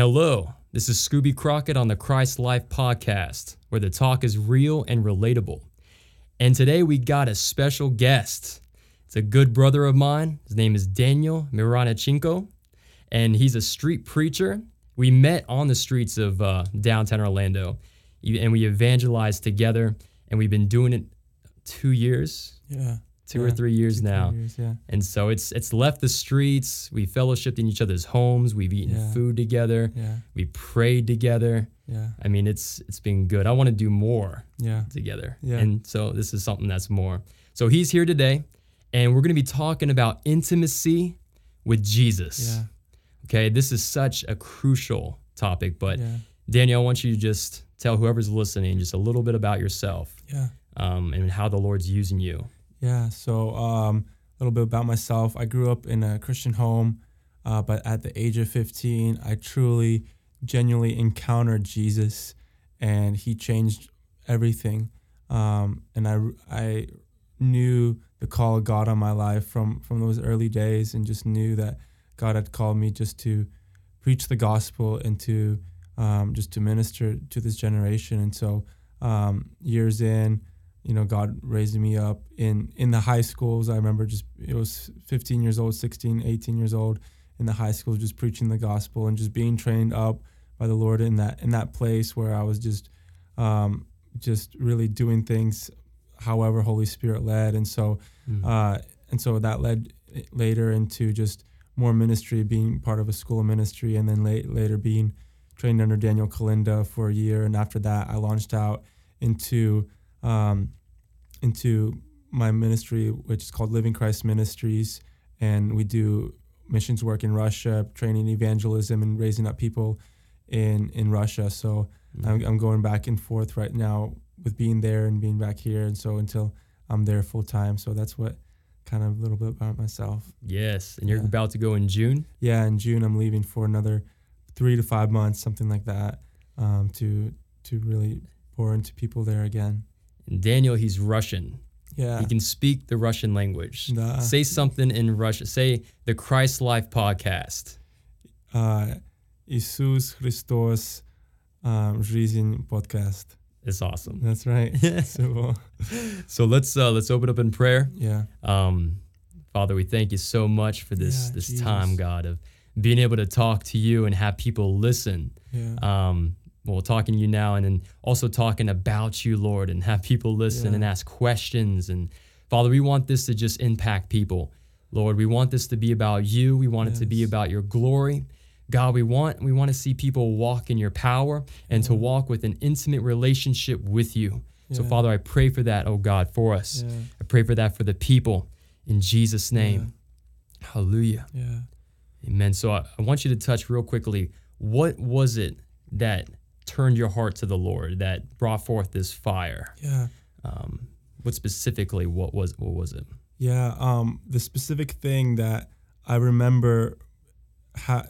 hello, this is Scooby Crockett on the Christ Life podcast, where the talk is real and relatable. And today we got a special guest. It's a good brother of mine. His name is Daniel Mironichenko, and he's a street preacher. We met on the streets of uh, downtown Orlando, and we evangelized together, and we've been doing it two years. Yeah. Two Yeah, or three years two, three now. years, yeah. And so it's it's left the streets. We fellowshipped in each other's homes. We've eaten Yeah. food together. Yeah. We prayed together. Yeah. I mean, it's it's been good. I want to do more Yeah. together. Yeah. And so this is something that's more. So he's here today, and we're going to be talking about intimacy with Jesus. Yeah. Okay, this is such a crucial topic. But Yeah. Daniel, I want you to just tell whoever's listening just a little bit about yourself Yeah. um, and how the Lord's using you. Yeah. So um, a little bit about myself. I grew up in a Christian home, uh, but at the age of 15, I truly, genuinely encountered Jesus, and He changed everything. Um, and I, I knew the call of God on my life from from those early days, and just knew that God had called me just to preach the gospel and to um, just to minister to this generation. And so um, years in, you know, God raised me up in in the high schools. I remember just it was 15 years old, 16, 18 years old in the high school, just preaching the gospel and just being trained up by the Lord in that in that place where I was just um, just really doing things however Holy Spirit led. And so Mm. uh, and so that led later into just more ministry, being part of a school of ministry, and then late, later being trained under Daniel Kolenda for a year. And after that, I launched out into um, into my ministry, which is called Living Christ Ministries, and we do missions work in Russia, training evangelism and raising up people in in Russia. So I'm, I'm going back and forth right now with being there and being back here, and so until I'm there full time. So that's what kind of a little bit about myself. Yes, and you're Yeah. about to go in June. Yeah, in June I'm leaving for another three to five months, something like that, um, to to really pour into people there again. And Daniel, he's Russian. Yeah. He can speak the Russian language. Да. Say something in Russian. Say the Christ Life podcast. Uh, Иисус Христос, um, жизнь podcast. It's awesome. That's right. so, So let's uh, let's open up in prayer. yeah. Um, Father, we thank you so much for this Yeah, this Jesus. time, God, of being able to talk to you and have people listen. Yeah. Um, well, talking to you now, and then also talking about you, Lord, and have people listen Yeah. and ask questions. And Father, we want this to just impact people. Lord, we want this to be about you. We want it to be about your glory. God, we want we want to see people walk in your power and to walk with an intimate relationship with you. So, Father, I pray for that, oh God, for us. Yeah. I pray for that for the people in Jesus' name. Hallelujah. Yeah. Amen. So I, I want you to touch real quickly. What was it that turned your heart to the Lord that brought forth this fire? Yeah. Um, what specifically? What was what was it? Yeah, um, the specific thing that I remember ha-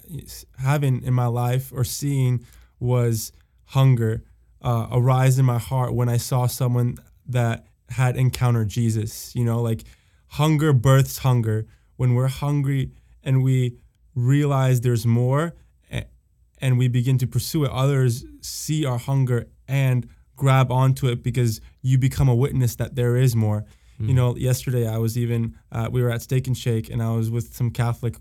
having in my life or seeing was hunger uh, arise in my heart when I saw someone that had encountered Jesus. You know, like hunger births hunger. When we're hungry and we realize there's more and we begin to pursue it, others see our hunger and grab onto it because you become a witness that there is more. You know, yesterday I was even uh, we were at Steak and Shake, and I was with some Catholic,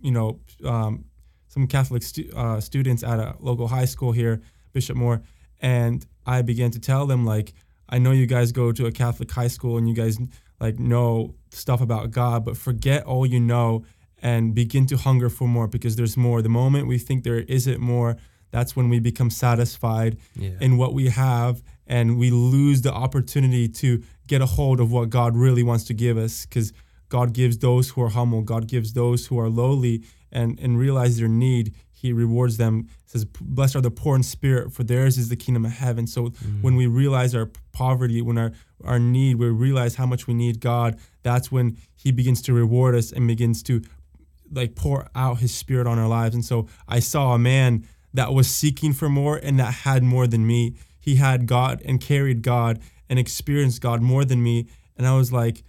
you know, um, some Catholic stu- uh, students at a local high school here, Bishop Moore, and I began to tell them like, I know you guys go to a Catholic high school and you guys like know stuff about God, but forget all you know and begin to hunger for more because there's more. The moment we think there isn't more, that's when we become satisfied Yeah. in what we have and we lose the opportunity to get a hold of what God really wants to give us because God gives those who are humble, God gives those who are lowly and, and realize their need. He rewards them. It says, Blessed are the poor in spirit, for theirs is the kingdom of heaven. So mm. when we realize our poverty, when our, our need, we realize how much we need God, that's when He begins to reward us and begins to like pour out his spirit on our lives. And so I saw a man that was seeking for more and that had more than me. He had God and carried God and experienced God more than me. And I was like,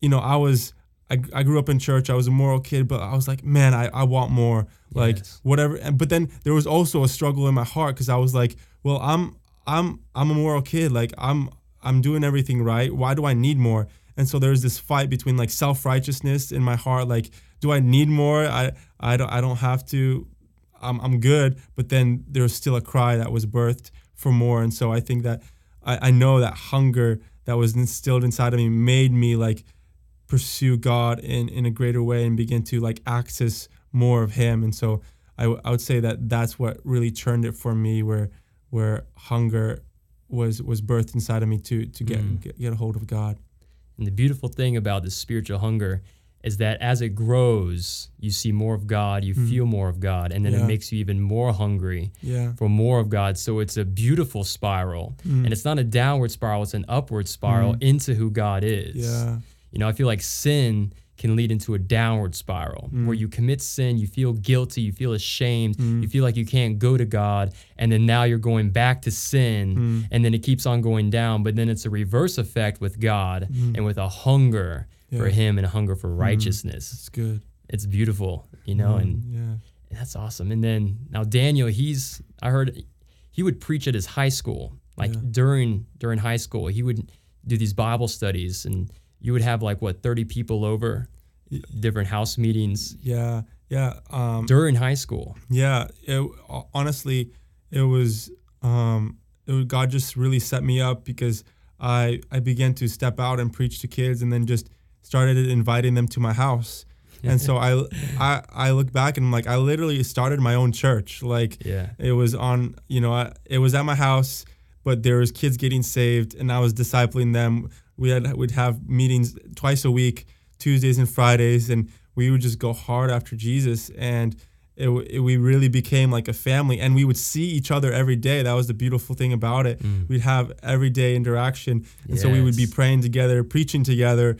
you know, I was I, I grew up in church. I was a moral kid, but I was like, man, I, I want more. Like Yes. whatever. And, but then there was also a struggle in my heart because I was like, well, I'm I'm I'm a moral kid. Like I'm I'm doing everything right. Why do I need more? And so there's this fight between like self righteousness in my heart. Like, do I need more? I I don't I don't have to. I'm I'm good. But then there's still a cry that was birthed for more. And so I think that I, I know that hunger that was instilled inside of me made me like pursue God in in a greater way and begin to like access more of Him. And so I, w- I would say that that's what really turned it for me, where where hunger was was birthed inside of me to to get Mm. get, get a hold of God. And the beautiful thing about this spiritual hunger is that as it grows, you see more of God, you feel more of God, and then it makes you even more hungry Yeah. for more of God. So it's a beautiful spiral. And it's not a downward spiral, it's an upward spiral into who God is. Yeah. You know, I feel like sin can lead into a downward spiral Mm. where you commit sin, you feel guilty, you feel ashamed, Mm. you feel like you can't go to God, and then now you're going back to sin, Mm. and then it keeps on going down. But then it's a reverse effect with God and with a hunger for Mm. Him and a hunger for righteousness. It's good. It's beautiful, you know, and yeah. that's awesome. And then now Daniel, he's I heard he would preach at his high school. Like Yeah. during during high school, he would do these Bible studies and you would have like what 30 people over different house meetings Yeah. Yeah. Um, during high school. Yeah, it, honestly, it was um, it was, God just really set me up because I I began to step out and preach to kids, and then just started inviting them to my house. And so I, I I look back and I'm like I literally started my own church. Like Yeah. it was on you know I, it was at my house, but there was kids getting saved, and I was discipling them. We had we'd have meetings twice a week, Tuesdays and Fridays, and we would just go hard after Jesus. And it, it, we really became like a family, and we would see each other every day. That was the beautiful thing about it. Mm. We'd have everyday interaction, and so we would be praying together, preaching together,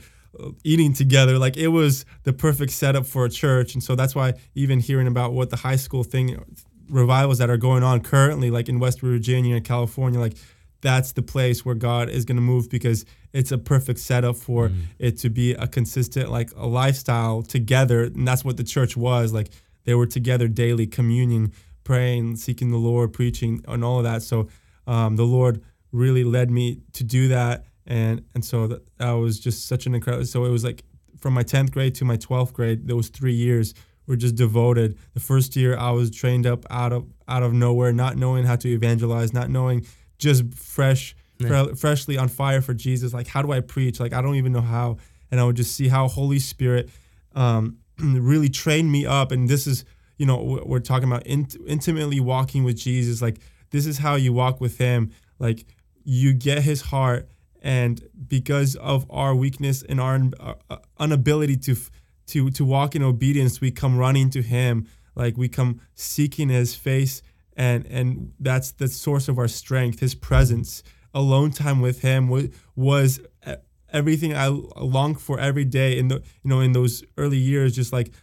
eating together. Like it was the perfect setup for a church, and so that's why even hearing about what the high school thing revivals that are going on currently, like in West Virginia and California, like that's the place where God is going to move because it's a perfect setup for it to be a consistent, like a lifestyle together. And that's what the church was. Like they were together daily, communion, praying, seeking the Lord, preaching, and all of that. So um, the Lord really led me to do that. And, and so that, that was just such an incredible. So it was like from my 10th grade to my 12th grade, those three years were just devoted. The first year I was trained up out of out of nowhere, not knowing how to evangelize, not knowing, just fresh, fre- freshly on fire for Jesus. Like, how do I preach? Like, I don't even know how. And I would just see how Holy Spirit um, really trained me up. And this is, you know, we're we're talking about int- intimately walking with Jesus. Like, this is how you walk with Him. Like, you get His heart, and because of our weakness and our uh, inability to to to walk in obedience, we come running to Him. Like we come seeking His face, and and that's the source of our strength. His presence, alone time with Him was was everything I longed for every day. In the you know in those early years, just like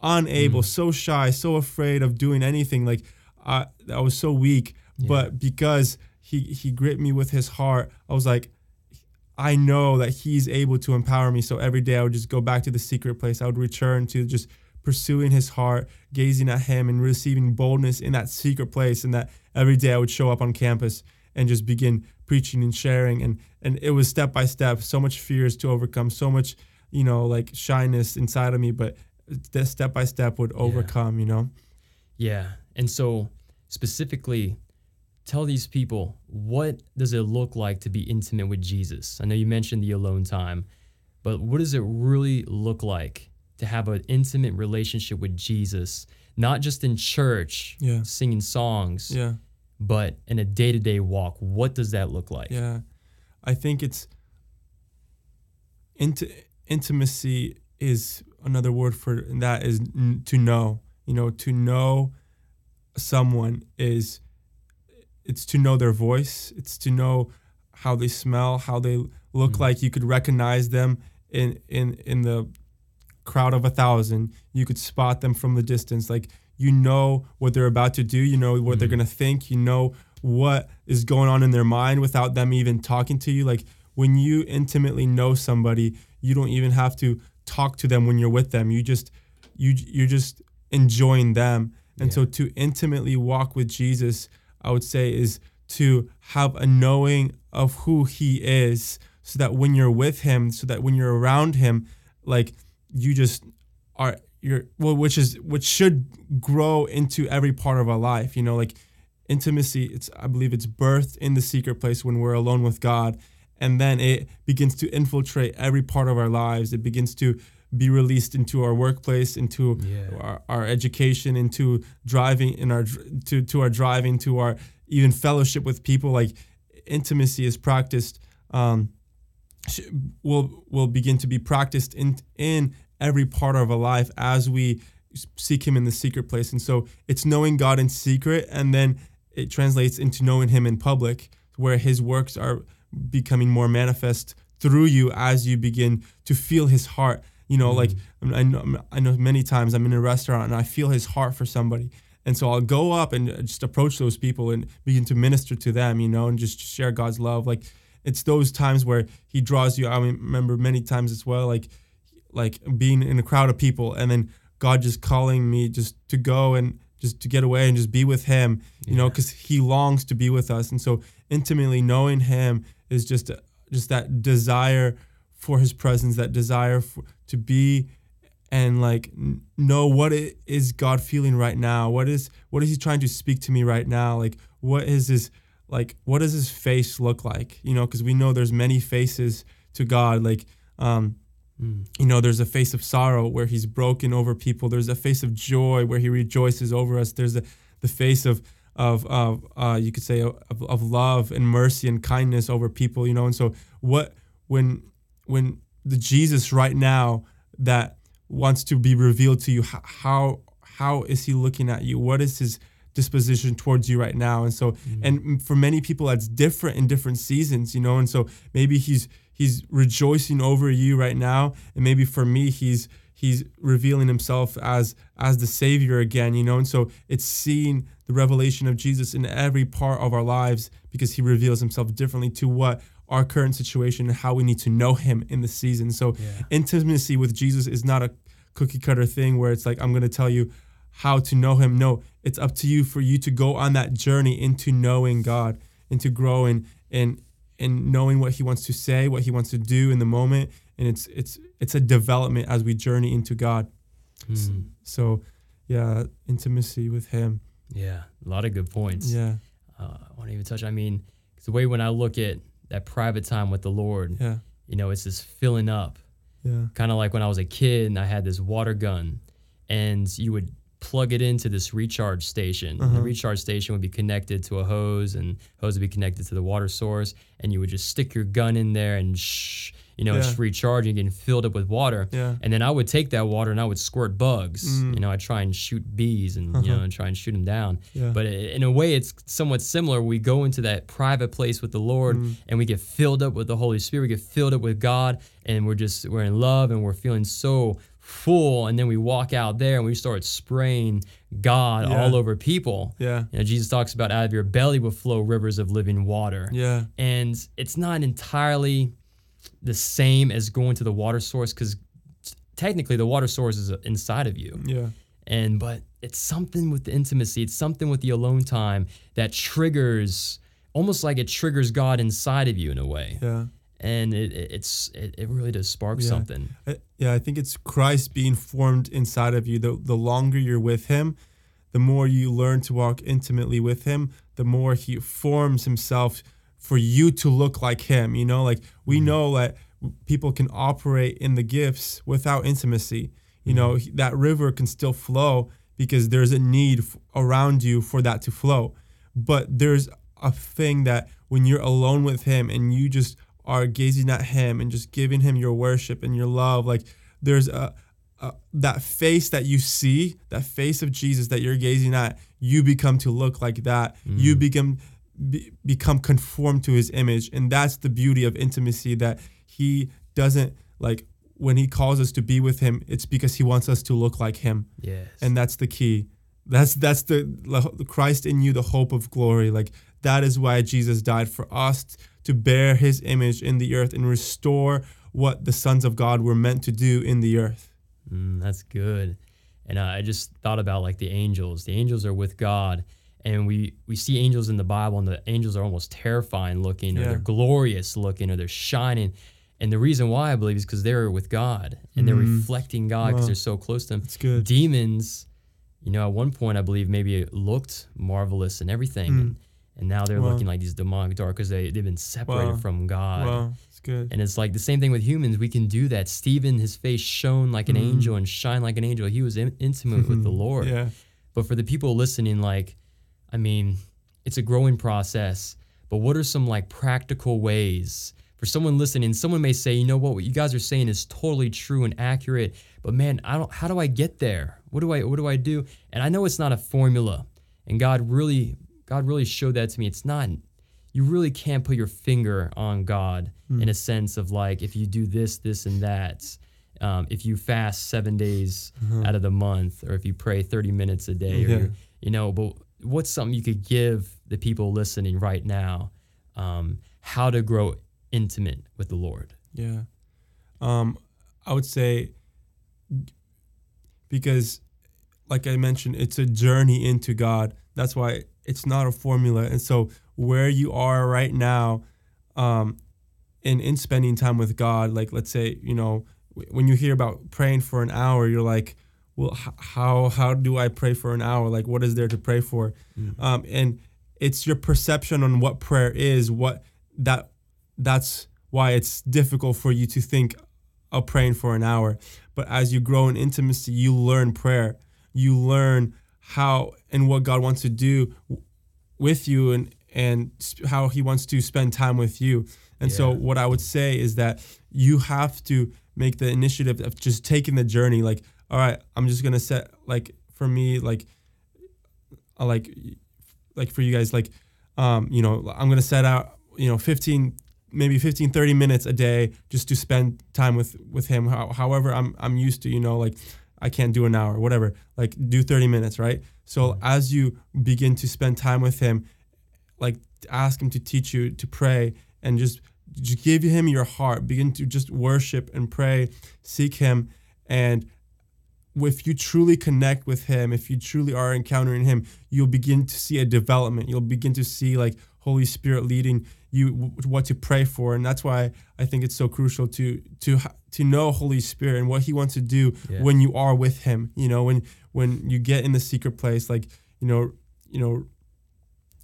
unable, so shy, so afraid of doing anything. Like I I was so weak, but because He He gripped me with His heart, I was like. I know that he's able to empower me. So every day I would just go back to the secret place. I would return to just pursuing his heart, gazing at him, and receiving boldness in that secret place. And that every day I would show up on campus and just begin preaching and sharing. And and it was step by step, so much fears to overcome, so much, you know, like shyness inside of me, but that step by step would overcome, you know? Yeah. And so specifically tell these people what does it look like to be intimate with Jesus? I know you mentioned the alone time, but what does it really look like to have an intimate relationship with Jesus, not just in church, Yeah. singing songs, Yeah. but in a day-to-day walk? What does that look like? Yeah, I think it's int- intimacy is another word for that is n- to know. You know, to know someone is it's to know their voice. It's to know how they smell, how they look mm. like. You could recognize them in in in the crowd of a thousand. You could spot them from the distance. Like you know what they're about to do. You know what they're mm. gonna think. You know what is going on in their mind without them even talking to you. Like when you intimately know somebody, you don't even have to talk to them when you're with them. You just you you're just enjoying them. And Yeah. so to intimately walk with Jesus, I would say is to have a knowing of who he is so that when you're with him, so that when you're around him, like you just are you're well which is which should grow into every part of our life, you know, like intimacy it's i believe it's birthed in the secret place when we're alone with god and then it begins to infiltrate every part of our lives. It begins to be released into our workplace into Yeah. our, our education into driving in our to, to our driving to our even fellowship with people like intimacy is practiced um, will will begin to be practiced in in every part of our life as we seek him in the secret place and so it's knowing god in secret and then it translates into knowing him in public where his works are becoming more manifest through you as you begin to feel his heart you know like mm-hmm. I, mean, I know I know many times I'm in a restaurant and I feel his heart for somebody. And so I'll go up and uh, just approach those people and begin to minister to them you know and just share God's love. Like it's those times where he draws you. I remember many times as well like like being in a crowd of people and then God just calling me just to go and just to get away and just be with him, you know, because he longs to be with us. And so intimately knowing him is just just that desire for his presence, that desire for, to be and like n- know what it is God feeling right now. What is what is he trying to speak to me right now? Like what is his like what does his face look like? You know, because we know there's many faces to God. Like um Mm. you know there's a face of sorrow where he's broken over people there's a face of joy where he rejoices over us there's the the face of of of uh, you could say of, of love and mercy and kindness over people you know and so what when when the jesus right now that wants to be revealed to you how how is he looking at you? What is his disposition towards you right now? And so mm. and for many people that's different in different seasons you know? And so maybe he's he's rejoicing over you right now. And maybe for me he's he's revealing himself as as the savior again you know? And so it's seeing the revelation of jesus in every part of our lives because he reveals himself differently to what our current situation and how we need to know him in the season so Yeah. intimacy with jesus is not a cookie cutter thing where it's like i'm going to tell you how to know him no it's up to you for you to go on that journey into knowing god into growing and and knowing what he wants to say what he wants to do in the moment and it's it's it's a development as we journey into god Mm. so yeah intimacy with him Yeah, a lot of good points. yeah Uh, I want to even touch. I mean, the way when I look at that private time with the Lord, yeah you know, it's just filling up. yeah Kind of like when I was a kid and I had this water gun, and you would plug it into this recharge station. Uh-huh. the recharge station would be connected to a hose, and hose would be connected to the water source, and you would just stick your gun in there and shh, you know, it's Yeah. recharging, getting filled up with water. yeah And then I would take that water and I would squirt bugs. Mm. You know, I'd try and shoot bees and you Uh-huh. know and try and shoot them down. yeah But in a way, it's somewhat similar. We go into that private place with the Lord, Mm. and we get filled up with the Holy Spirit. We get filled up with God, and we're just we're in love, and we're feeling so full. And then we walk out there, and we start spraying God Yeah. all over people. yeah You know, Jesus talks about out of your belly will flow rivers of living water, yeah and it's not entirely the same as going to the water source because technically the water source is uh, inside of you. Yeah. And but it's something with the intimacy it's something with the alone time that triggers almost like it triggers god inside of you in a way. Yeah. And it, it- it's it, it really does spark Yeah. something. I- yeah, I think it's Christ being formed inside of you. The, the longer you're with Him, the more you learn to walk intimately with Him, the more He forms Himself for you to look like Him. You know, like we mm-hmm. know that people can operate in the gifts without intimacy. You mm-hmm. know, that river can still flow because there's a need f- around you for that to flow. But there's a thing that when you're alone with Him and you just are gazing at him and just giving him your worship and your love like there's a, a that face that you see that face of jesus that you're gazing at you become to look like that you mm. become be, become conformed to his image and that's the beauty of intimacy that he doesn't like when he calls us to be with him it's because he wants us to look like him yes and that's the key that's that's the, the christ in you the hope of glory like that is why jesus died for us to bear his image in the earth and restore what the sons of God were meant to do in the earth. Mm, that's good. And uh, I just thought about like the angels. The angels are with God, and we we see angels in the Bible, and the angels are almost terrifying looking, or they're glorious looking, or they're shining. And the reason why I believe is because they're with God and they're Mhm. reflecting God because Wow. they're so close to Him. It's good. Demons, you know, at one point I believe maybe it looked marvelous and everything, Mm. and, and now they're Wow. looking like these demonic dark because they they've been separated Wow. from God. Wow, it's good. And it's like the same thing with humans. We can do that. Stephen, his face shone like an Mhm. angel and shine like an angel. He was in- intimate with the Lord. Yeah. But for the people listening, like, I mean, it's a growing process. But what are some like practical ways for someone listening? Someone may say, you know what, what you guys are saying is totally true and accurate. But man, I don't. How do I get there? What do I? What do I do? And I know it's not a formula. And God really, God really showed that to me. It's not. You really can't put your finger on God in a sense of like if you do this, this, and that. Um, if you fast seven days out of the month, or if you pray thirty minutes a day, or Yeah. you're- you know. But what's something you could give the people listening right now? Um, how to grow intimate with the Lord? Yeah. Um, I would say because, like I mentioned, it's a journey into God. That's why it's not a formula. And so, where you are right now, um, in in spending time with God, like let's say, you know, when you hear about praying for an hour, you're like, well, h- how how do I pray for an hour? Like, what is there to pray for? Um, and it's your perception on what prayer is. What that that's why it's difficult for you to think of praying for an hour. But as you grow in intimacy, you learn prayer. You learn how and what God wants to do w- with you and and sp- how he wants to spend time with you. And so what I would say is that you have to make the initiative of just taking the journey like all right, I'm just to set like for me like I like like for you guys like um you know i'm gonna set out you know 15 maybe 15 30 minutes a day just to spend time with with him. How, however i'm i'm used to you know like i can't do an hour whatever like do 30 minutes right? So as you begin to spend time with him like ask him to teach you to pray and just just give him your heart. Begin to just worship and pray seek him and if you truly connect with him if you truly are encountering him you'll begin to see a development. You'll begin to see like holy spirit leading you what to pray for. And that's why i think it's so crucial to to to know holy spirit and what he wants to do Yeah. when you are with him. You know when when you get in the secret place like you know you know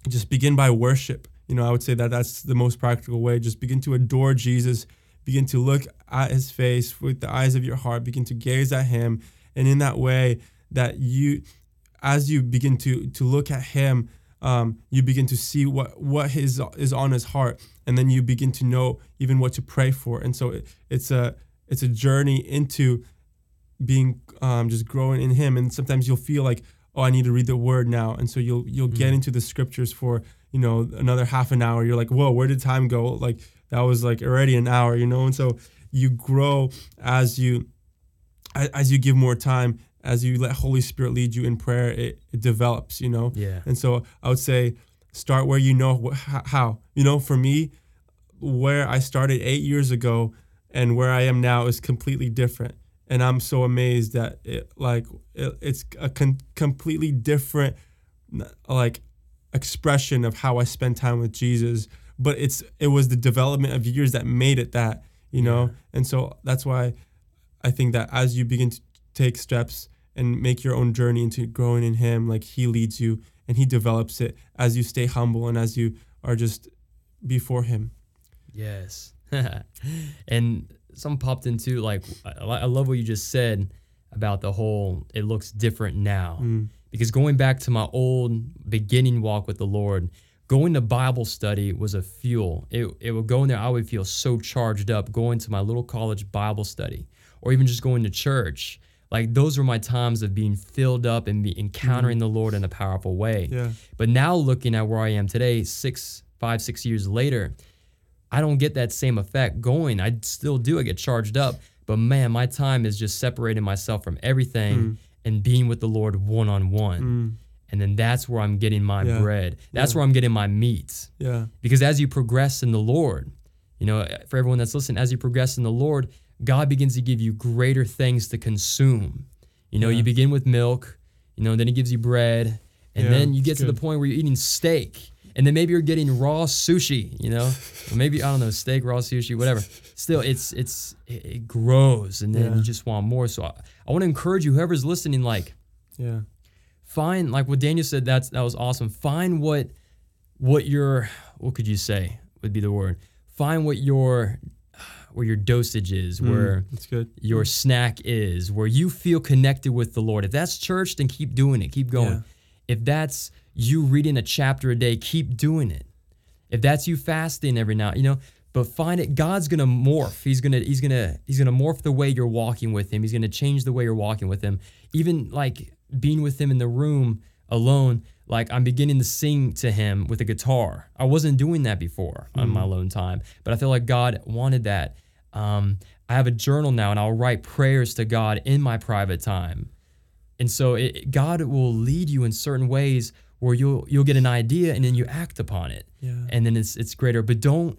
just begin by worship. You know i would say that that's the most practical way. Just begin to adore jesus. Begin to look at his face with the eyes of your heart. Begin to gaze at him and in that way that you as you begin to to look at him um, you begin to see what what his is on his heart and then you begin to know even what to pray for. And so it, it's a it's a journey into being um, just growing in him. And sometimes you'll feel like oh i need to read the word now. And so you'll you'll get into the scriptures for you know another half an hour. You're like whoa where did time go? Like that was like already an hour you know? And so you grow as you as you give more time as you let holy spirit lead you in prayer it, it develops you know? Yeah. and so i would say start where you know wh- how. You know for me where i started eight years ago and where i am now is completely different. And i'm so amazed that it like it, it's a con- completely different like expression of how i spend time with jesus. But it's it was the development of years that made it that you know? Yeah. and so that's why I think that as you begin to take steps and make your own journey into growing in Him, like He leads you and He develops it as you stay humble and as you are just before Him. Yes. and some popped into like I, I love what you just said about the whole it looks different now. Mm. Because going back to my old beginning walk with the Lord, going to Bible study was a fuel. It, it would go in there, I would feel so charged up going to my little college Bible study or even just going to church. Like those were my times of being filled up and be encountering mm. the Lord in a powerful way. Yeah. But now looking at where I am today, six, five, six years later, I don't get that same effect going. I still do. I get charged up. But man, my time is just separating myself from everything mm. and being with the Lord one on one. And then that's where I'm getting my Yeah. bread. That's where I'm getting my meat. Yeah. Because as you progress in the Lord, You know, for everyone that's listening, as you progress in the Lord, God begins to give you greater things to consume. You know, Yeah. you begin with milk, you know, then He gives you bread, and Yeah, then you get to the point where you're eating steak, and then maybe you're getting raw sushi. You know, or maybe I don't know, steak, raw sushi, whatever. Still, it's it's it, it grows, and then Yeah. you just want more. So I, I want to encourage you, whoever's listening, like Yeah. find like what Daniel said. That's that was awesome. Find what what your what could you say would be the word. Find what your where your dosage is, mm, where It's good. your snack is, where you feel connected with the Lord. If that's church, then keep doing it. Keep going. Yeah. If that's you reading a chapter a day, keep doing it. If that's you fasting every now, you know, but find it. God's gonna morph. He's gonna he's gonna he's gonna morph the way you're walking with him. He's gonna change the way you're walking with him. Even like being with him in the room alone. Like I'm beginning to sing to him with a guitar. I wasn't doing that before on my mm. alone time, but I feel like God wanted that. Um, I have a journal now, and I'll write prayers to God in my private time. And so it, God will lead you in certain ways where you'll you'll get an idea and then you act upon it. Yeah. And then it's it's greater. But don't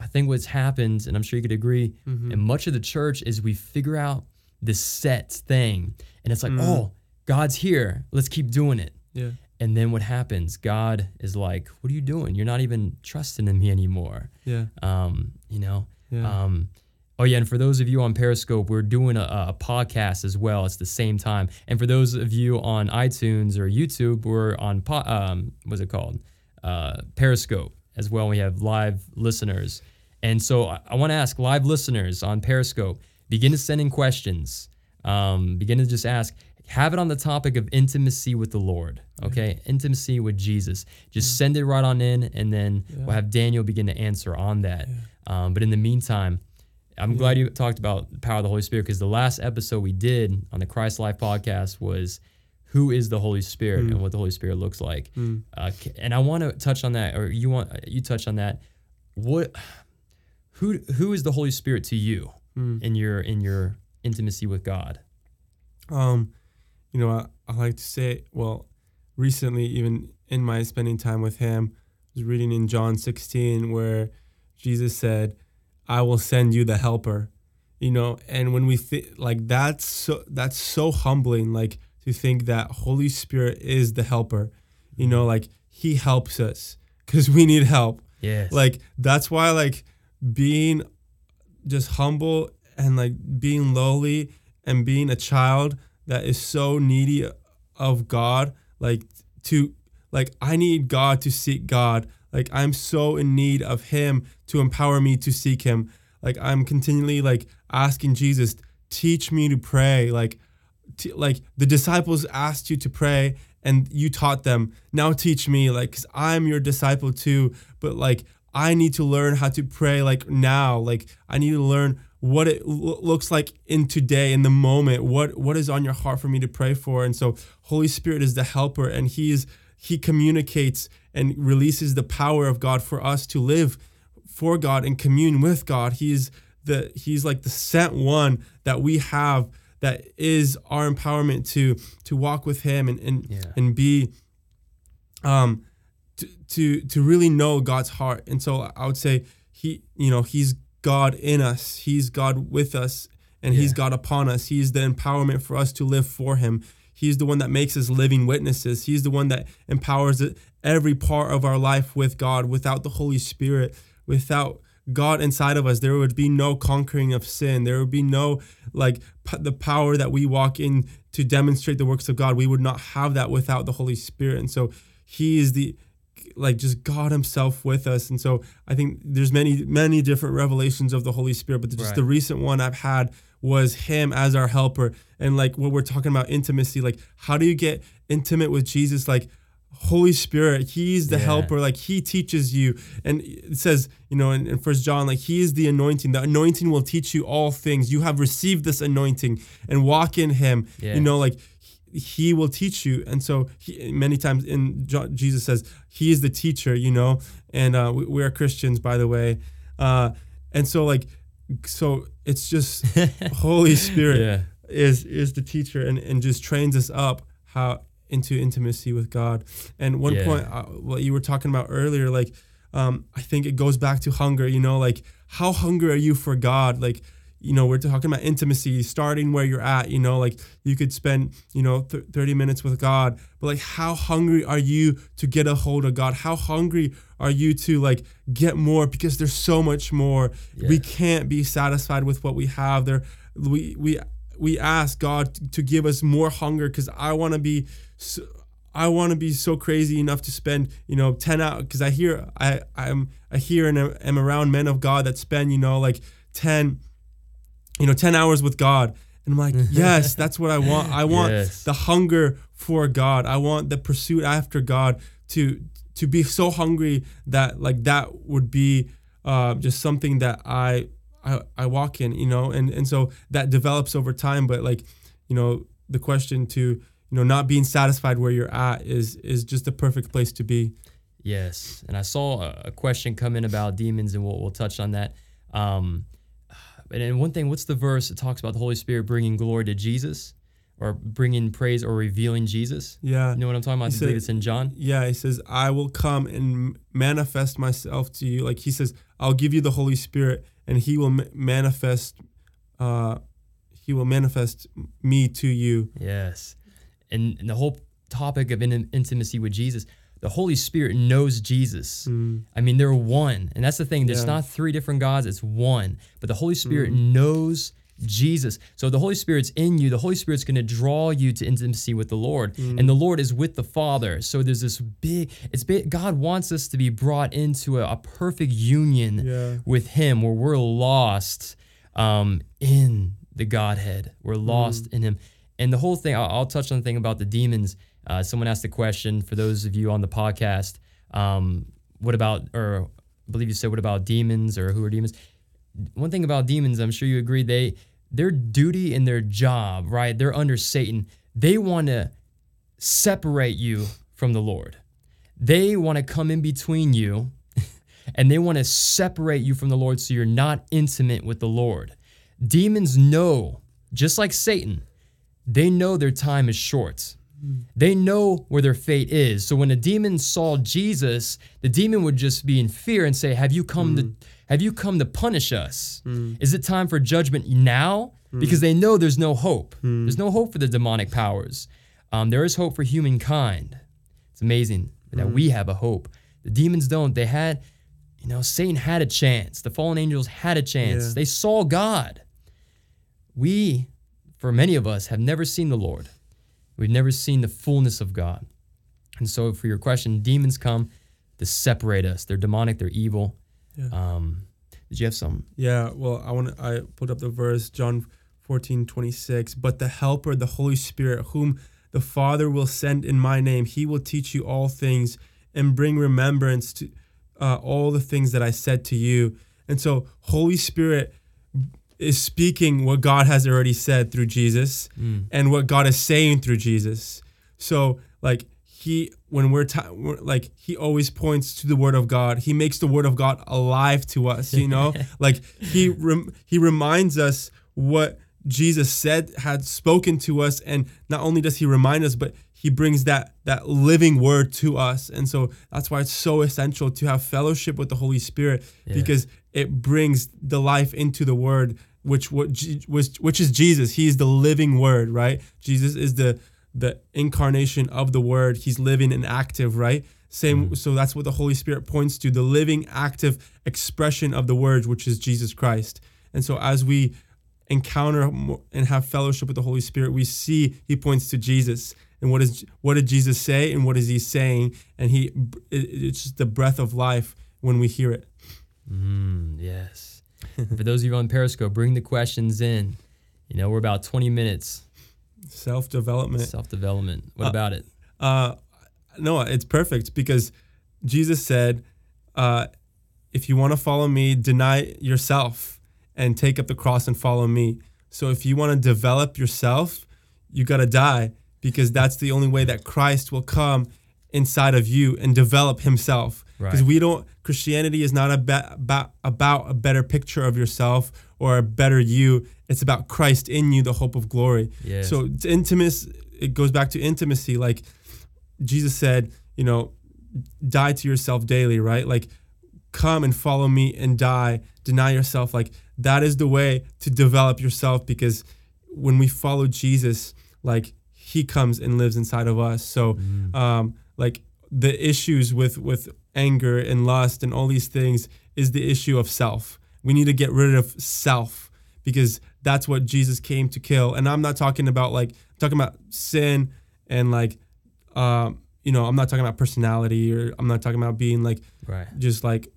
I think what's happened, and I'm sure you could agree, Mm-hmm. in much of the church is we figure out this set thing. And it's like, Mm. oh, God's here. Let's keep doing it. Yeah. And then what happens? God is like, what are you doing? You're not even trusting in me anymore. Yeah. Um, you know? Yeah. Um, oh yeah, and for those of you on Periscope, we're doing a, a podcast as well. It's the same time. And for those of you on iTunes or YouTube, we're on po- um, what's it called? Uh, Periscope as well. We have live listeners, and so I, I want to ask live listeners on Periscope. Begin to send in questions. Um, begin to just ask. Have it on the topic of intimacy with the Lord. Okay, intimacy with Jesus. Just send it right on in, and then we'll have Daniel begin to answer on that. Um, but in the meantime, I'm glad you talked about the power of the Holy Spirit because the last episode we did on the Christ Life podcast was who is the Holy Spirit and what the Holy Spirit looks like. Uh, and I want to touch on that, or you want you touch on that. What, who who is the Holy Spirit to you in your in your intimacy with God? Um, you know, I, I like to say, well, recently, even in my spending time with him, I was reading in John 16 where Jesus said, I will send you the helper. You know, and when we think like that's so that's so humbling, like to think that Holy Spirit is the helper. You know, like he helps us because we need help. Yes. Like that's why like being just humble and like being lowly and being a child that is so needy of God, like to like I need God to seek God. Like I'm so in need of him to empower me to seek him. Like I'm continually like asking Jesus, teach me to pray. Like t- like the disciples asked you to pray and you taught them. Now teach me like because i'm your disciple too. But like i need to learn how to pray like now. Like i need to learn what it lo- looks like in today in the moment. What what is on your heart for me to pray for and so holy spirit is the helper and he is he communicates and releases the power of god for us to live for god and commune with god he's the he's like the sent one that we have that is our empowerment to to walk with him and and, Yeah. and be um to, to to really know God's heart. And so I would say he you know he's God in us. He's God with us and he's God upon us. He's the empowerment for us to live for him. He's the one that makes us living witnesses. He's the one that empowers it- every part of our life with God. Without the Holy Spirit, without God inside of us, there would be no conquering of sin. There would be no like p- the power that we walk in to demonstrate the works of God. We would not have that without the Holy Spirit. And so he is the like just God himself with us. And so I think there's many many different revelations of the Holy Spirit, but just Right. the recent one I've had was him as our helper. And like what we're talking about intimacy, like how do you get intimate with Jesus like Holy Spirit, He's the Yeah. helper. Like He teaches you, and it says, you know, in, in First John, like He is the anointing. The anointing will teach you all things. You have received this anointing, and walk in Him. Yeah. You know, like He- He will teach you. And so, he, many times in John, Jesus says, He is the teacher. You know, and uh, we, we are Christians, by the way. Uh, and so, like, so it's just Holy Spirit Yeah. is is the teacher and, and just trains us up how into intimacy with God. And one Yeah. point, uh, what you were talking about earlier, like um, I think it goes back to hunger. You know, like how hungry are you for God? Like you know, we're talking about intimacy, starting where you're at. You know, like you could spend, you know, th- 30 minutes with God, but like, how hungry are you to get a hold of God? How hungry are you to like get more? Because there's so much more. Yeah. We can't be satisfied with what we have. There, we we we ask God to give us more hunger because I want to be. So, I want to be so crazy enough to spend, you know, 10 hours because I hear I I'm I hear and am around men of God that spend, you know, like 10 you know 10 hours with god and i'm like yes that's what i want i want Yes. the hunger for god i want the pursuit after god to to be so hungry that like that would be uh, just something that I, I i walk in you know and and so that develops over time but like you know the question to you know not being satisfied where you're at is is just the perfect place to be Yes, and I saw a- question come in about demons, and we'll, we'll touch on that. Um, and then one thing, what's the verse that talks about the Holy Spirit bringing glory to Jesus, or bringing praise or revealing Jesus? yeah You know what I'm talking about? I He believe it's in John. Yeah, he says, I will come and manifest myself to you. Like he says, I'll give you the Holy Spirit and he will manifest uh he will manifest me to you. Yes, and, and the whole topic of in- intimacy with Jesus, the Holy Spirit knows Jesus. I mean, they're one, and that's the thing. There's Yeah. not three different gods; it's one. But the Holy Spirit knows Jesus. So the Holy Spirit's in you. The Holy Spirit's going to draw you to intimacy with the Lord, and the Lord is with the Father. So there's this big. It's big. God wants us to be brought into a, a perfect union Yeah. with Him, where we're lost um, in the Godhead. We're lost in Him. And the whole thing, I'll, I'll touch on the thing about the demons. Uh, someone asked a question for those of you on the podcast. Um, what about, or I believe you said, what about demons or who are demons? One thing about demons, I'm sure you agree, they their duty and their job, right? They're under Satan. They want to separate you from the Lord. They want to come in between you and they want to separate you from the Lord so you're not intimate with the Lord. Demons know, just like Satan, they know their time is short. They know where their fate is. So when a demon saw Jesus, the demon would just be in fear and say, "Have you come to mm. Have you come to punish us? Hmm. Is it time for judgment now?" Hmm. Because they know there's no hope. Hmm. There's no hope for the demonic powers. Um, there is hope for humankind. It's amazing that we have a hope. The demons don't. They had, you know, Satan had a chance. The fallen angels had a chance. Yeah. They saw God. We, for many of us, have never seen the Lord. We've never seen the fullness of God. And so, for your question, demons come to separate us. They're demonic. They're evil. Yeah. Um, did you have some? Yeah, well, I want to I put up the verse John 14, 26. But the helper, the Holy Spirit, whom the Father will send in my name, he will teach you all things and bring remembrance to uh, all the things that I said to you. And so, Holy Spirit is speaking what God has already said through Jesus and what God is saying through Jesus. So, like, he when we're, ti we're like he always points to the word of god. He makes the word of god alive to us you know? Like he rem- he reminds us what jesus said had spoken to us and not only does he remind us but he brings that that living word to us. And so that's why it's so essential to have fellowship with the holy spirit because it brings the life into the word which what which, which is jesus. He is the living word right? Jesus is the the incarnation of the word he's living and active right? Same so that's what the holy spirit points to the living active expression of the word which is jesus christ. And so as we encounter and have fellowship with the holy spirit we see he points to jesus. And what is what did jesus say and what is he saying? And he it's just the breath of life when we hear it. Mm, yes. For those of you on Periscope, bring the questions in. You know, we're about 20 minutes self-development self development. What about it? Uh, no, it's perfect because Jesus said, uh, if you want to follow me, deny yourself and take up the cross and follow me. So if you want to develop yourself, you got to die because that's the only way that Christ will come inside of you and develop himself. Because Right. we don't, Christianity is not about, about, about a better picture of yourself or a better you. It's about Christ in you, the hope of glory. So it's intimacy, it goes back to intimacy. Like Jesus said, you know, die to yourself daily, right? Like come and follow me and die, deny yourself. Like that is the way to develop yourself because when we follow Jesus, like he comes and lives inside of us. So Mm. um like the issues with with anger and lust and all these things is the issue of self. We need to get rid of self because that's what Jesus came to kill. And I'm not talking about like I'm talking about sin and like um you know, I'm not talking about personality or I'm not talking about being like Right. just like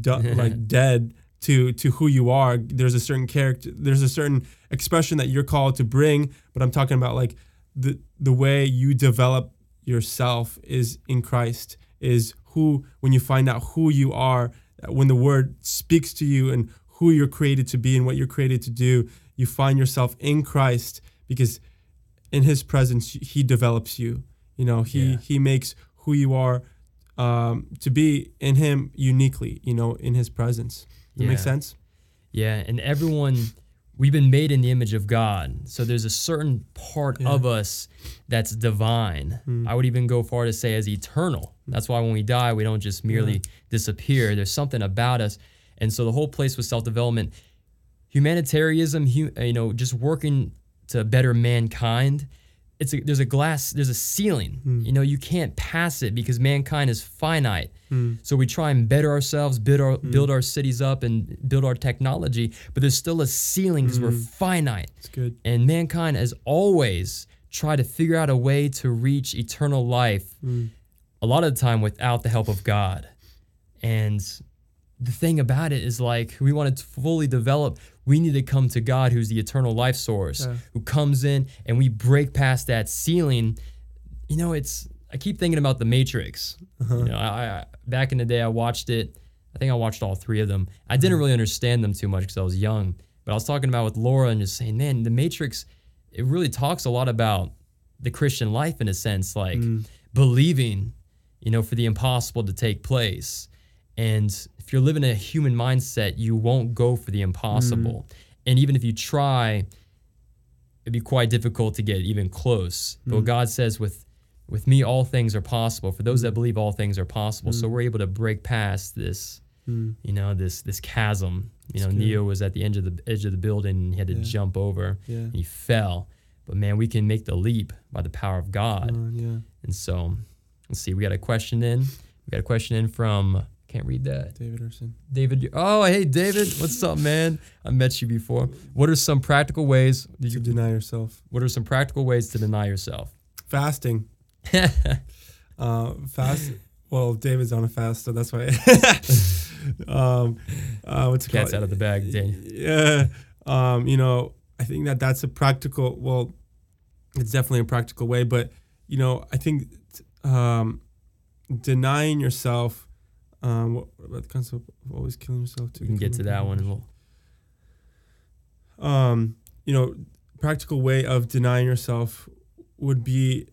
du- like dead to to who you are there's a certain character there's a certain expression that you're called to bring but i'm talking about like the the way you develop yourself is in christ is who when you find out who you are when the word speaks to you and who you're created to be and what you're created to do you find yourself in christ because in his presence he develops you you know he Yeah. he makes who you are um, to be in him uniquely you know in his presence Does that make Yeah. sense Yeah, and everyone we've been made in the image of God. So there's a certain part Yeah. of us that's divine. Mm. I would even go far to say as eternal. That's why when we die, we don't just merely disappear. There's something about us. And so the whole place with self-development, Humanitarianism, you know, just working to better mankind. It's a, there's a glass, there's a ceiling. You know, you can't pass it because mankind is finite. Mm. So we try and better ourselves, build our build our cities up, and build our technology. But there's still a ceiling because we're finite, it's good and mankind has always tried to figure out a way to reach eternal life. Mm. A lot of the time without the help of God, and the thing about it is like we want to fully develop we need to come to god who's the eternal life source Yeah. who comes in and we break past that ceiling. You know it's i keep thinking about the matrix. Uh-huh. you know I, I back in the day i watched it. I think i watched all three of them. I didn't really understand them too much because i was young but i was talking about with laura and just saying man the matrix it really talks a lot about the christian life in a sense like believing you know for the impossible to take place and if you're living in a human mindset, you won't go for the impossible. And even if you try, it'd be quite difficult to get even close. But God says with with me all things are possible. For those that believe all things are possible. So we're able to break past this, Mm. you know, this this chasm. You know, That's good. Neo was at the edge of the edge of the building and he had to Yeah. jump over. yeah And he fell. But man, we can make the leap by the power of God. Uh, yeah And so let's see, we got a question in. We got a question in from can't read that. david Erson. David. Oh, hey, David. What's up, man? I met you before. What are some practical ways? To you? deny yourself What are some practical ways to deny yourself? fasting uh fast well david's on a fast so that's why um uh what's it Cat's called? out of the bag, Daniel. yeah um you know i think that that's a practical well it's definitely a practical way but you know i think um denying yourself um what, about the concept of always killing yourself to get to that one. we'll- um, you know, practical way of denying yourself would be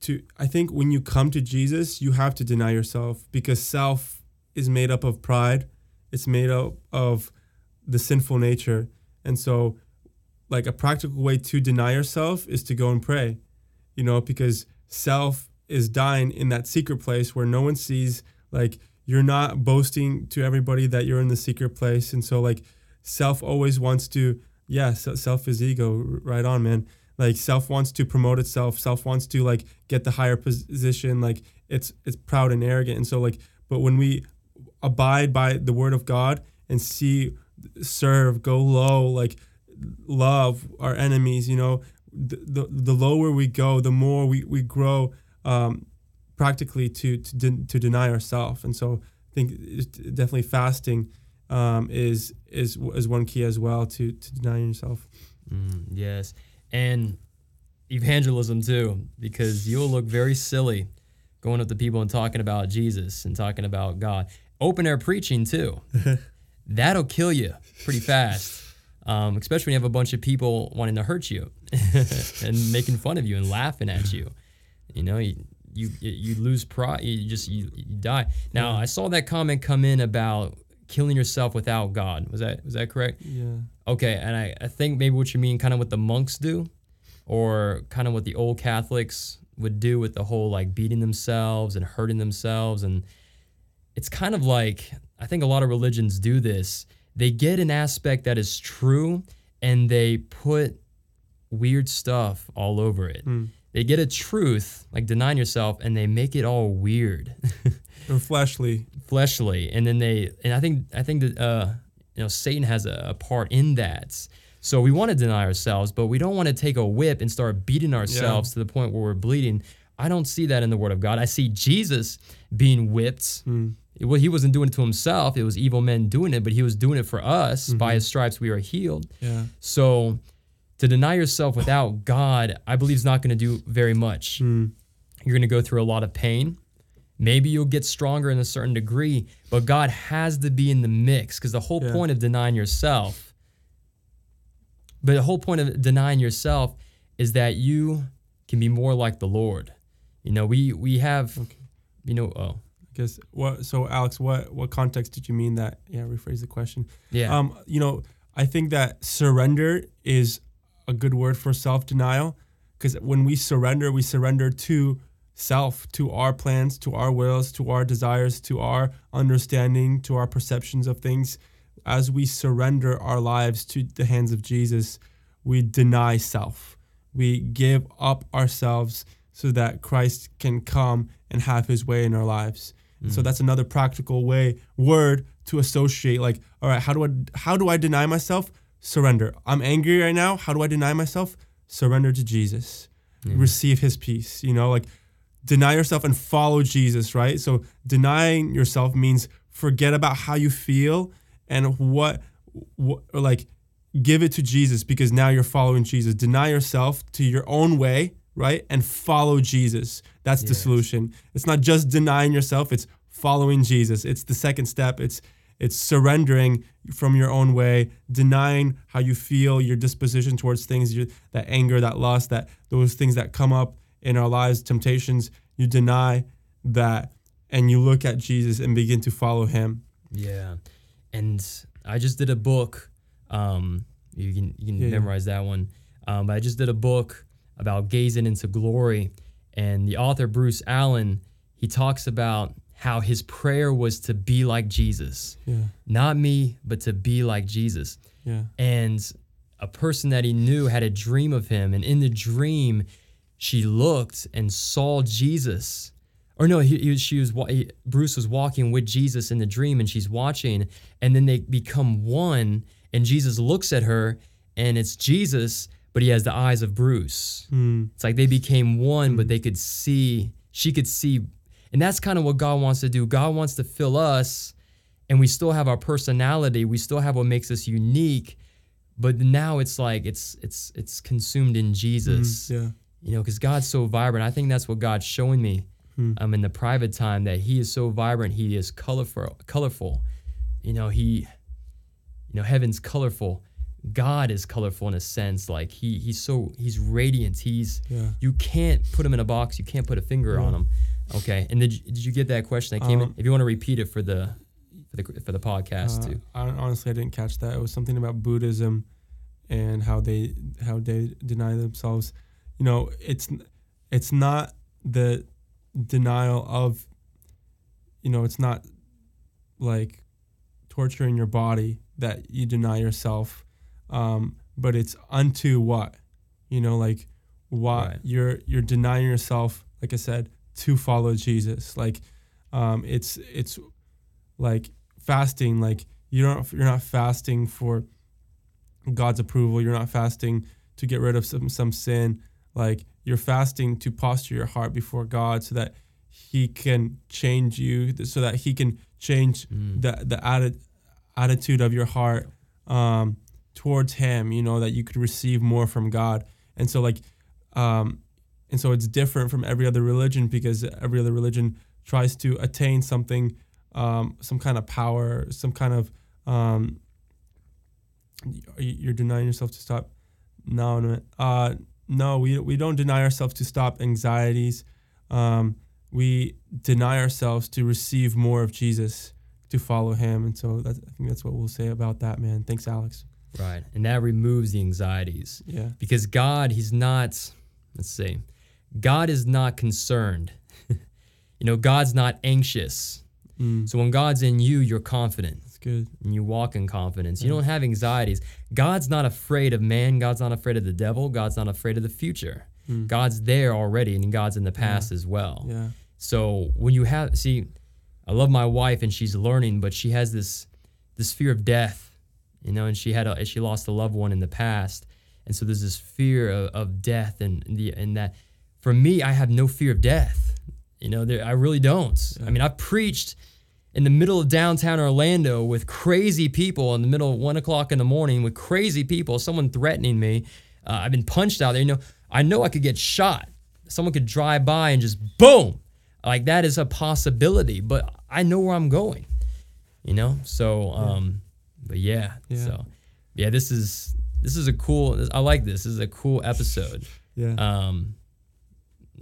to I think when you come to Jesus, you have to deny yourself because self is made up of pride. It's made up of the sinful nature. And so like a practical way to deny yourself is to go and pray. You know, because self is dying in that secret place where no one sees like you're not boasting to everybody that you're in the secret place. And so like self always wants to yeah self is ego right on man. Like self wants to promote itself. Self wants to like get the higher position. Like it's it's proud and arrogant. And so like but when we abide by the word of god and see serve go low like love our enemies you know the, the, the lower we go the more we, we grow um, practically to to, de- to deny ourselves and so i think definitely fasting um, is is is one key as well to to denying yourself Mm, yes, and evangelism too, because you'll look very silly going up to people and talking about Jesus and talking about God. Open air preaching too. That'll kill you pretty fast. Um, especially when you have a bunch of people wanting to hurt you and making fun of you and laughing at you. You know, you you, you lose pride. You just you, you die. Now I saw that comment come in about killing yourself without God. Was that was that correct? yeah Okay, and I, I think maybe what you mean kind of what the monks do, or kind of what the old Catholics would do with the whole like beating themselves and hurting themselves. And it's kind of like I think a lot of religions do this. They get an aspect that is true and they put weird stuff all over it. Hmm. They get a truth, like denying yourself, and they make it all weird, Or fleshly. fleshly. And then they, and I think, I think that, uh, you know, Satan has a, a part in that. So we want to deny ourselves, but we don't want to take a whip and start beating ourselves to the point where we're bleeding. I don't see that in the Word of God. I see Jesus being whipped. Well, he wasn't doing it to himself. It was evil men doing it, but he was doing it for us. By his stripes, we are healed. Yeah. So to deny yourself without God, I believe is not going to do very much. You're going to go through a lot of pain. Maybe you'll get stronger in a certain degree, but God has to be in the mix because the whole Yeah. point of denying yourself, but the whole point of denying yourself is that you can be more like the Lord. You know, we we have, you know, oh Because what? So Alex, what what context did you mean that? Yeah, rephrase the question. yeah, Um, you know, I think that surrender is a good word for self denial because when we surrender, we surrender to self, to our plans, to our wills, to our desires, to our understanding, to our perceptions of things. As we surrender our lives to the hands of Jesus, we deny self. We give up ourselves so that Christ can come and have his way in our lives. So mm. that's another practical way word to associate like all right, how do I how do I deny myself? Surrender. I'm angry right now. How do I deny myself? Surrender to Jesus. Receive his peace, you know, like deny yourself and follow Jesus, right? So denying yourself means forget about how you feel and what, what or like give it to Jesus because now you're following Jesus. Deny yourself to your own way, right? And follow Jesus. That's the solution. It's not just denying yourself, it's following Jesus. It's the second step. It's it's surrendering from your own way, denying how you feel, your disposition towards things, your, that anger, that lust, that those things that come up in our lives, temptations. You deny that, and you look at Jesus and begin to follow Him. Yeah, and I just did a book. Um, you can you can Yeah, yeah. memorize that one. Um, but I just did a book about gazing into glory, and the author Bruce Allen he talks about how his prayer was to be like Jesus, Yeah, not me, but to be like Jesus. yeah, And a person that he knew had a dream of him, and in the dream, she looked and saw Jesus. Or no, he, he she was wa- he, Bruce was walking with Jesus in the dream, and she's watching, and then they become one. And Jesus looks at her, and it's Jesus, but he has the eyes of Bruce. Hmm. It's like they became one, but hmm. they could see. She could see, and that's kind of what God wants to do. God wants to fill us, and we still have our personality. We still have what makes us unique, but now it's like it's it's it's consumed in Jesus yeah, you know, because God's so vibrant. I think that's what God's showing me um, in the private time that He is so vibrant. He is colorful. Colorful. You know, He, you know, heaven's colorful. God is colorful in a sense. Like He, He's so He's radiant. He's yeah. you can't put Him in a box. You can't put a finger on Him. Okay. And did you, did you get that question that came in? Um, If you want to repeat it for the for the for the podcast Uh, too. I, honestly, I didn't catch that. It was something about Buddhism and how they how they deny themselves. You know, it's it's not the denial of. You know, it's not like torturing your body that you deny yourself, um, but it's unto what, you know, like what Right. you're you're denying yourself. Like I said, to follow Jesus. Like, um, it's it's like fasting like you don't you're not fasting for God's approval you're not fasting to get rid of some some sin like you're fasting to posture your heart before God so that he can change you so that he can change Mm. the the atti- attitude of your heart um towards him you know that you could receive more from God and so like um and so it's different from every other religion because every other religion tries to attain something um, some kind of power, some kind of um, you're denying yourself to stop. No, no, uh, no. We we don't deny ourselves to stop anxieties. Um, we deny ourselves to receive more of Jesus, to follow Him, and so that's, I think that's what we'll say about that, man. Thanks, Alex. Right. And that removes the anxieties. Yeah, because God, He's not, let's see, God is not concerned. you know, God's not anxious. Mm. So when God's in you, you're confident That's good. and you walk in confidence. You don't have anxieties. God's not afraid of man. God's not afraid of the devil. God's not afraid of the future. Mm. God's there already, and God's in the past as well. Yeah. So when you have, see, I love my wife, and she's learning, but she has this this fear of death, you know, and she had a, she lost a loved one in the past, and so there's this fear of, of death, and the and that for me, I have no fear of death. You know, there, I really don't. I mean, I've preached in the middle of downtown Orlando with crazy people in the middle of one o'clock in the morning with crazy people, someone threatening me. Uh, I've been punched out there. You know, I know I could get shot. Someone could drive by and just boom. Like that is a possibility, but I know where I'm going. You know, so um, but yeah, Yeah. so yeah, this is this is a cool. I like this. This is a cool episode. Yeah. Um,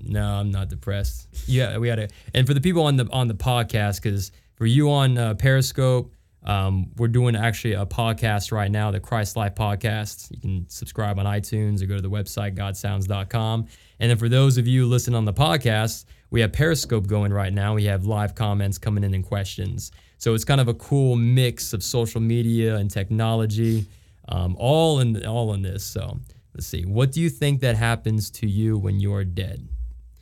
no, I'm not depressed. Yeah, we had a, and for the people on the on the podcast, because for you on uh, Periscope, um, we're doing actually a podcast right now, the Christ Life Podcast. You can subscribe on iTunes or go to the website godsounds.com. And then for those of you listening on the podcast, we have Periscope going right now. We have live comments coming in and questions. So it's kind of a cool mix of social media and technology, um, all in all in this. So let's see. What do you think that happens to you when you're dead,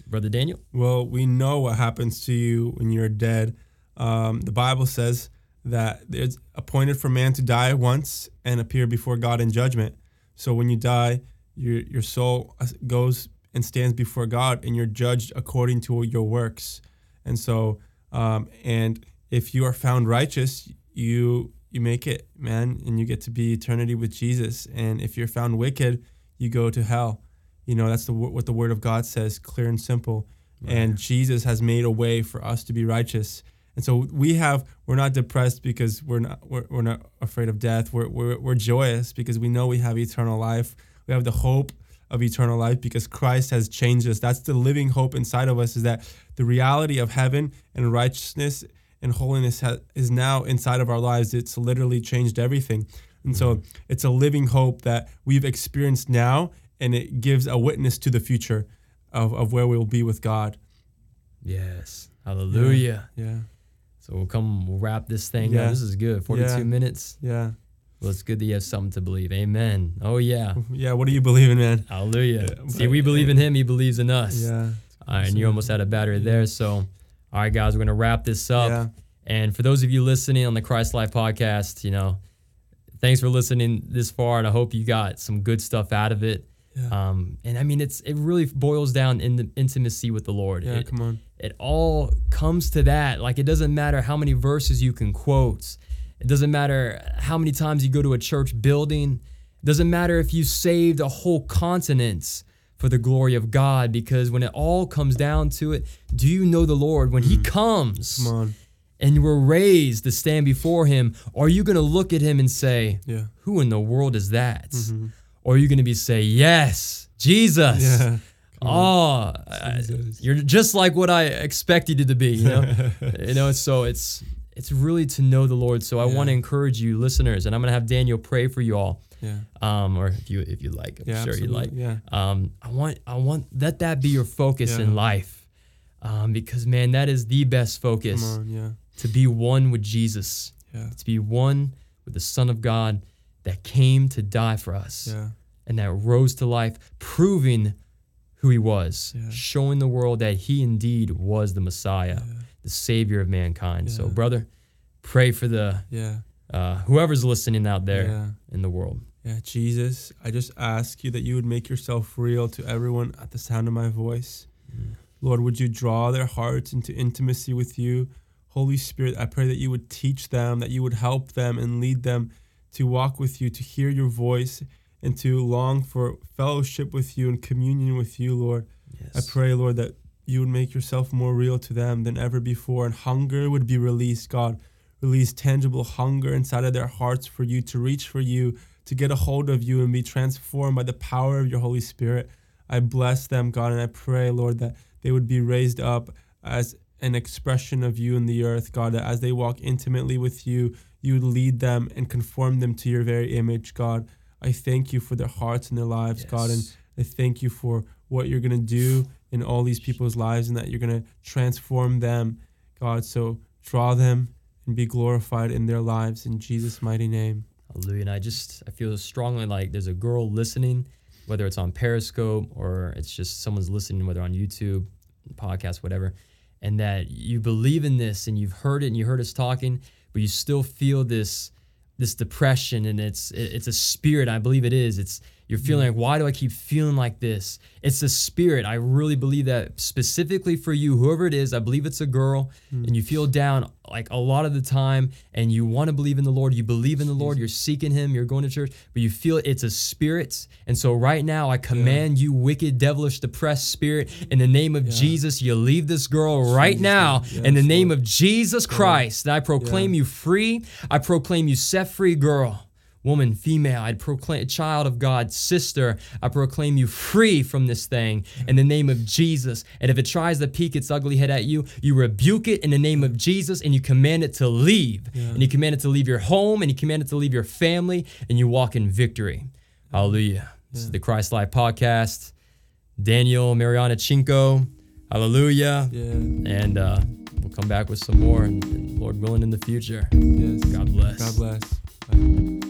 brother Daniel? Well, we know what happens to you when you're dead. Um, the Bible says that it's appointed for man to die once and appear before God in judgment. So when you die, your your soul goes and stands before God, and you're judged according to your works. And so, um, and if you are found righteous, you you make it, man, and you get to be eternity with Jesus. And if you're found wicked, you go to hell. You know that's the what the Word of God says, clear and simple. And Jesus has made a way for us to be righteous. And so we have we're not depressed because we're not we're, we're not afraid of death. We're, we're we're joyous because we know we have eternal life. We have the hope of eternal life because Christ has changed us. That's the living hope inside of us is that the reality of heaven and righteousness and holiness ha- is now inside of our lives. It's literally changed everything. And so mm-hmm. it's a living hope that we've experienced now and it gives a witness to the future of, of where we'll be with God. Yes. Hallelujah. Yeah. So we'll come, we'll wrap this thing Yeah. up. This is good. 42 Yeah. minutes. Yeah. Well, it's good that you have something to believe. Amen. Oh, yeah. Yeah. What do you believe in, man? Hallelujah. Yeah, See, we believe in him. He believes in us. Yeah. All right. And you almost had a battery there. So, all right, guys, we're going to wrap this up. Yeah. And for those of you listening on the Christ Life podcast, you know, thanks for listening this far. And I hope you got some good stuff out of it. Yeah. Um, and I mean, it's it really boils down in the intimacy with the Lord. Yeah. It- Come on. it all comes to that. Like it doesn't matter how many verses you can quote. It doesn't matter how many times you go to a church building. It doesn't matter if you saved a whole continent for the glory of God because when it all comes down to it, do you know the Lord when he comes Mm. Come on. and you were raised to stand before him, are you going to look at him and say, Yeah. "Who in the world is that?" Or are you going to be say, "Yes, Jesus." Yeah. Oh, I- you're just like what I expected you to be, you know. you know, so it's it's really to know the Lord. So I Yeah. want to encourage you, listeners, and I'm gonna have Daniel pray for you all, Yeah. um, or if you if you like, I'm Yeah. sure you like. Yeah. Um, I want I want let that be your focus Yeah. in life, um, because man, that is the best Come focus on. Yeah. to be one with Jesus, Yeah. to be one with the Son of God that came to die for us Yeah. and that rose to life, proving who he was, Yeah. showing the world that he indeed was the Messiah, the Savior of mankind. So, brother, pray for the Yeah. uh, whoever's listening out there Yeah. in the world. Yeah, Jesus, I just ask you that you would make yourself real to everyone at the sound of my voice. Lord, would you draw their hearts into intimacy with you? Holy Spirit, I pray that you would teach them, that you would help them and lead them to walk with you, to hear your voice, and to long for fellowship with you and communion with you, Lord. I pray, Lord, that you would make yourself more real to them than ever before, and hunger would be released, God. Release tangible hunger inside of their hearts for you, to reach for you, to get a hold of you, and be transformed by the power of your Holy Spirit. I bless them, God, and I pray, Lord, that they would be raised up as an expression of you in the earth, God, that as they walk intimately with you, you would lead them and conform them to your very image, God. I thank you for their hearts and their lives, God, and I thank you for what you're going to do in all these people's lives and that you're going to transform them, God. So draw them and be glorified in their lives in Jesus' mighty name. Hallelujah. And I just I feel strongly like there's a girl listening, whether it's on Periscope or it's just someone's listening, whether on YouTube, podcast, whatever, and that you believe in this and you've heard it and you heard us talking, but you still feel this this depression and it's it's a spirit. I believe it is. It's you're feeling like, why do I keep feeling like this? It's the spirit. I really believe that specifically for you, whoever it is, I believe it's a girl, and you feel down like a lot of the time, and you want to believe in the Lord. You believe in the Lord. You're seeking Him. You're going to church, but you feel it's a spirit. And so right now, I command you, wicked, devilish, depressed spirit, in the name of Jesus, you leave this girl right now. name. in the name Lord. of Jesus Christ, I proclaim you free. I proclaim you set free, girl woman, female, I proclaim a child of God, sister, I proclaim you free from this thing in the name of Jesus. And if it tries to peek its ugly head at you, you rebuke it in the name of Jesus and you command it to leave. And you command it to leave your home and you command it to leave your family and you walk in victory. Hallelujah. This is the Christ Life Podcast. Daniel Mironichenko. Hallelujah. Yeah. And uh, we'll come back with some more and, and Lord willing in the future. Yes. God bless. God bless. Bye.